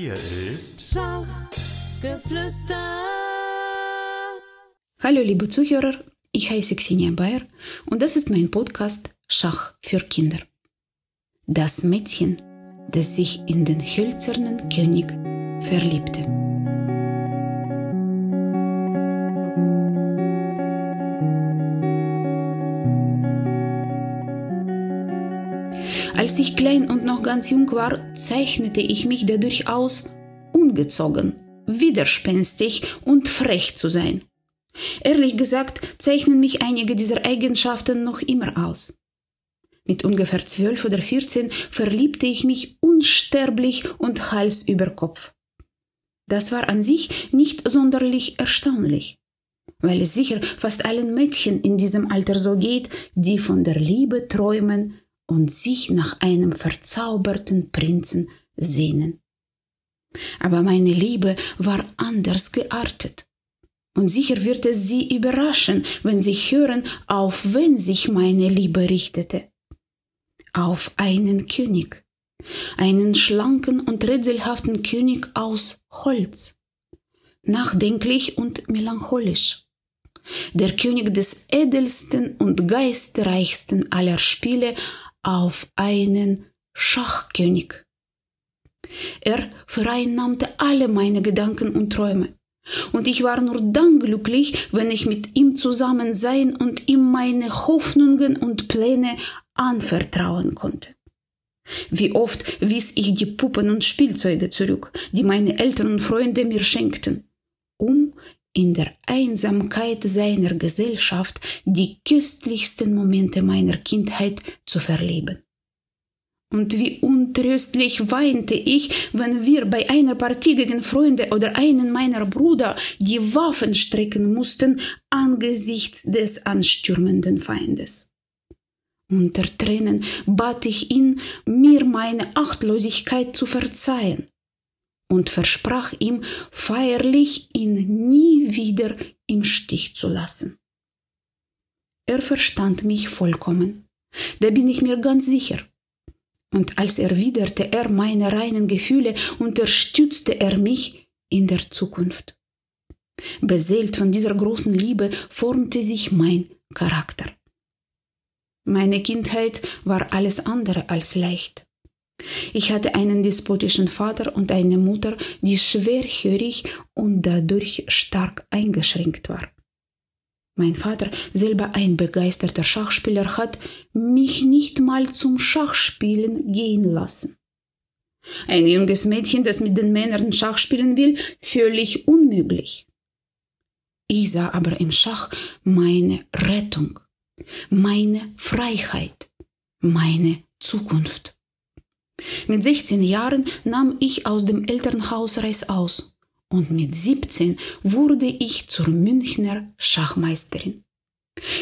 Hier ist Schachgeflüster. Hallo liebe Zuhörer, ich heiße Xenia Bayer und das ist mein Podcast Schach für Kinder. Das Mädchen, das sich in den hölzernen König verliebte. Als ich klein und noch ganz jung war, zeichnete ich mich dadurch aus, ungezogen, widerspenstig und frech zu sein. Ehrlich gesagt zeichnen mich einige dieser Eigenschaften noch immer aus. Mit ungefähr zwölf oder vierzehn verliebte ich mich unsterblich und Hals über Kopf. Das war an sich nicht sonderlich erstaunlich, weil es sicher fast allen Mädchen in diesem Alter so geht, die von der Liebe träumen und sich nach einem verzauberten Prinzen sehnen. Aber meine Liebe war anders geartet. Und sicher wird es Sie überraschen, wenn Sie hören, auf wen sich meine Liebe richtete. Auf einen König, einen schlanken und rätselhaften König aus Holz, nachdenklich und melancholisch. Der König des edelsten und geistreichsten aller Spiele auf einen Schachkönig. Er vereinnahmte alle meine Gedanken und Träume. Und ich war nur dann glücklich, wenn ich mit ihm zusammen sein und ihm meine Hoffnungen und Pläne anvertrauen konnte. Wie oft wies ich die Puppen und Spielzeuge zurück, die meine Eltern und Freunde mir schenkten, in der Einsamkeit seiner Gesellschaft die köstlichsten Momente meiner Kindheit zu verleben. Und wie untröstlich weinte ich, wenn wir bei einer Partie gegen Freunde oder einen meiner Brüder die Waffen strecken mussten angesichts des anstürmenden Feindes. Unter Tränen bat ich ihn, mir meine Achtlosigkeit zu verzeihen und versprach ihm feierlich, ihn nie wieder im Stich zu lassen. Er verstand mich vollkommen, da bin ich mir ganz sicher. Und als erwiderte er meine reinen Gefühle, unterstützte er mich in der Zukunft. Beseelt von dieser großen Liebe formte sich mein Charakter. Meine Kindheit war alles andere als leicht. Ich hatte einen despotischen Vater und eine Mutter, die schwerhörig und dadurch stark eingeschränkt war. Mein Vater, selber ein begeisterter Schachspieler, hat mich nicht mal zum Schachspielen gehen lassen. Ein junges Mädchen, das mit den Männern Schach spielen will, völlig unmöglich. Ich sah aber im Schach meine Rettung, meine Freiheit, meine Zukunft. Mit 16 Jahren nahm ich aus dem Elternhaus Reißaus und mit 17 wurde ich zur Münchner Schachmeisterin.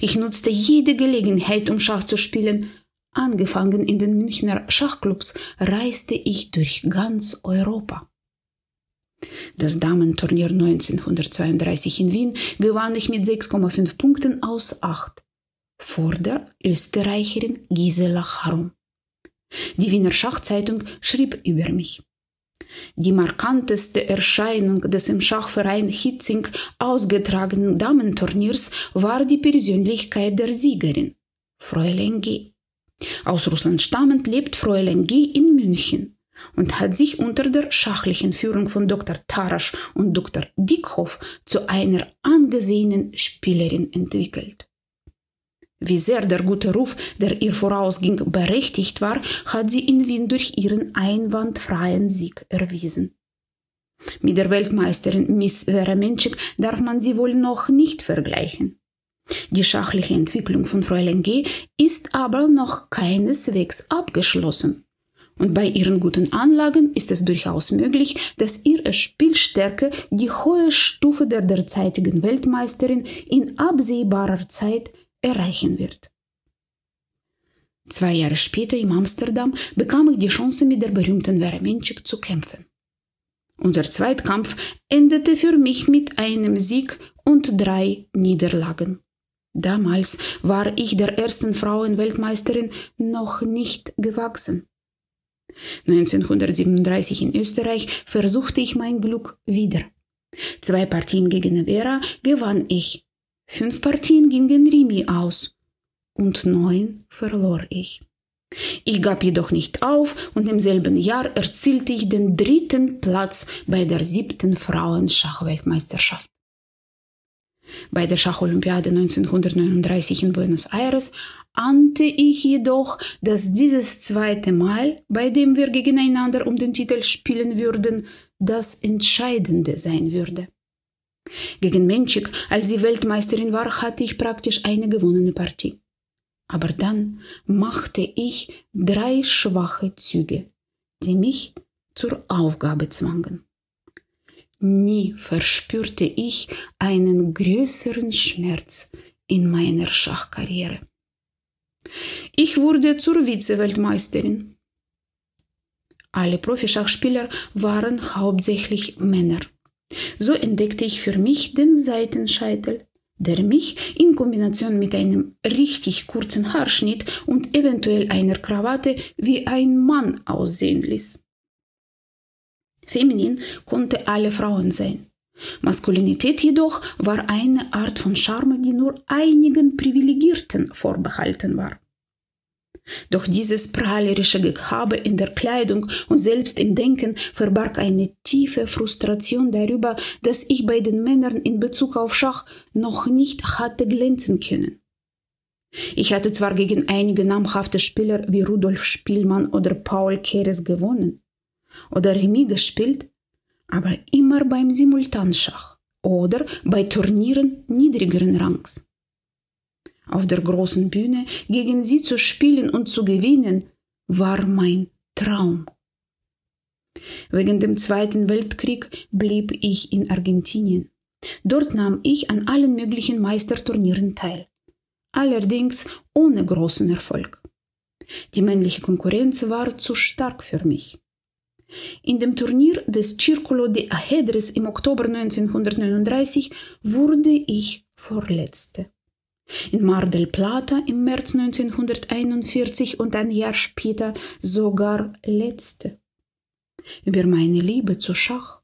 Ich nutzte jede Gelegenheit, um Schach zu spielen. Angefangen in den Münchner Schachclubs reiste ich durch ganz Europa. Das Damenturnier 1932 in Wien gewann ich mit 6,5 Punkten aus 8 vor der Österreicherin Gisela Harum. Die Wiener Schachzeitung schrieb über mich. Die markanteste Erscheinung des im Schachverein Hitzing ausgetragenen Damenturniers war die Persönlichkeit der Siegerin, Fräulein G. Aus Russland stammend lebt Fräulein G. in München und hat sich unter der schachlichen Führung von Dr. Tarasch und Dr. Dickhoff zu einer angesehenen Spielerin entwickelt. Wie sehr der gute Ruf, der ihr vorausging, berechtigt war, hat sie in Wien durch ihren einwandfreien Sieg erwiesen. Mit der Weltmeisterin Miss Vera Menschik darf man sie wohl noch nicht vergleichen. Die schachliche Entwicklung von Fräulein G. ist aber noch keineswegs abgeschlossen. Und bei ihren guten Anlagen ist es durchaus möglich, dass ihre Spielstärke die hohe Stufe der derzeitigen Weltmeisterin in absehbarer Zeit erreichen wird. Zwei Jahre später in Amsterdam bekam ich die Chance, mit der berühmten Vera Menchik zu kämpfen. Unser Zweitkampf endete für mich mit einem Sieg und drei Niederlagen. Damals war ich der ersten Frauenweltmeisterin noch nicht gewachsen. 1937 in Österreich versuchte ich mein Glück wieder. Zwei Partien gegen Vera gewann ich. Fünf Partien gingen Rimi aus. Und neun verlor ich. Ich gab jedoch nicht auf und im selben Jahr erzielte ich den dritten Platz bei der siebten Frauenschachweltmeisterschaft. Bei der Schacholympiade 1939 in Buenos Aires ahnte ich jedoch, dass dieses zweite Mal, bei dem wir gegeneinander um den Titel spielen würden, das Entscheidende sein würde. Gegen Menschik, als sie Weltmeisterin war, hatte ich praktisch eine gewonnene Partie. Aber dann machte ich drei schwache Züge, die mich zur Aufgabe zwangen. Nie verspürte ich einen größeren Schmerz in meiner Schachkarriere. Ich wurde zur Vize-Weltmeisterin. Alle Profischachspieler waren hauptsächlich Männer. So entdeckte ich für mich den Seitenscheitel, der mich in Kombination mit einem richtig kurzen Haarschnitt und eventuell einer Krawatte wie ein Mann aussehen ließ. Feminin konnte alle Frauen sein. Maskulinität jedoch war eine Art von Charme, die nur einigen Privilegierten vorbehalten war. Doch dieses prahlerische Gehabe in der Kleidung und selbst im Denken verbarg eine tiefe Frustration darüber, dass ich bei den Männern in Bezug auf Schach noch nicht hatte glänzen können. Ich hatte zwar gegen einige namhafte Spieler wie Rudolf Spielmann oder Paul Keres gewonnen oder Remis gespielt, aber immer beim Simultanschach oder bei Turnieren niedrigeren Rangs auf der großen Bühne gegen sie zu spielen und zu gewinnen, war mein Traum. Wegen dem Zweiten Weltkrieg blieb ich in Argentinien. Dort nahm ich an allen möglichen Meisterturnieren teil, allerdings ohne großen Erfolg. Die männliche Konkurrenz war zu stark für mich. In dem Turnier des Circolo de Ajedres im Oktober 1939 wurde ich Vorletzte in Mar del Plata im März 1941 und ein Jahr später sogar letzte. Über meine Liebe zu Schach,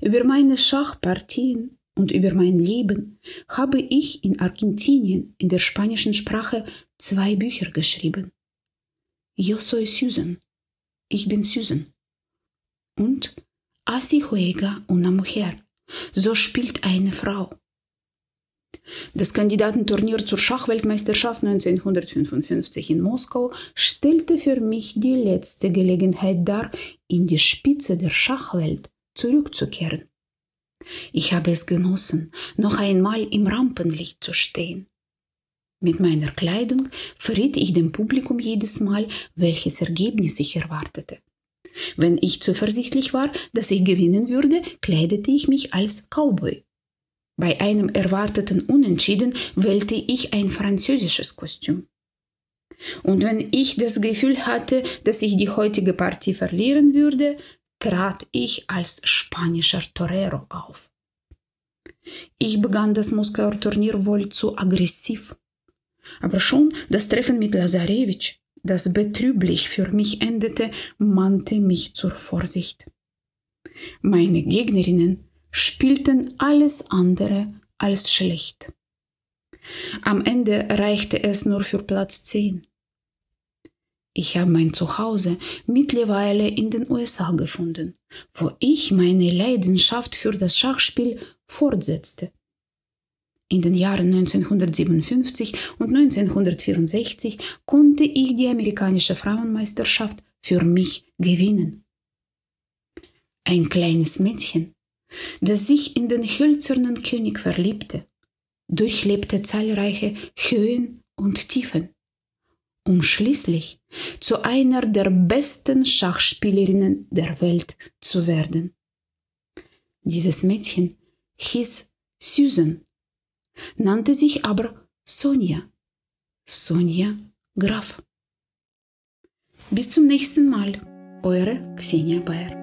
über meine Schachpartien und über mein Leben habe ich in Argentinien in der spanischen Sprache zwei Bücher geschrieben. Yo soy Susan. Ich bin Susan. Und Así juega una mujer. So spielt eine Frau. Das Kandidatenturnier zur Schachweltmeisterschaft 1955 in Moskau stellte für mich die letzte Gelegenheit dar, in die Spitze der Schachwelt zurückzukehren. Ich habe es genossen, noch einmal im Rampenlicht zu stehen. Mit meiner Kleidung verriet ich dem Publikum jedes Mal, welches Ergebnis ich erwartete. Wenn ich zuversichtlich war, dass ich gewinnen würde, kleidete ich mich als Cowboy. Bei einem erwarteten Unentschieden wählte ich ein französisches Kostüm. Und wenn ich das Gefühl hatte, dass ich die heutige Partie verlieren würde, trat ich als spanischer Torero auf. Ich begann das Moskauer Turnier wohl zu aggressiv. Aber schon das Treffen mit Lazarevich, das betrüblich für mich endete, mahnte mich zur Vorsicht. Meine Gegnerinnen spielten alles andere als schlecht. Am Ende reichte es nur für Platz 10. Ich habe mein Zuhause mittlerweile in den USA gefunden, wo ich meine Leidenschaft für das Schachspiel fortsetzte. In den Jahren 1957 und 1964 konnte ich die amerikanische Frauenmeisterschaft für mich gewinnen. Ein kleines Mädchen das sich in den hölzernen König verliebte, durchlebte zahlreiche Höhen und Tiefen, um schließlich zu einer der besten Schachspielerinnen der Welt zu werden. Dieses Mädchen hieß Susan, nannte sich aber Sonja, Sonja Graf. Bis zum nächsten Mal, eure Xenia Bayer.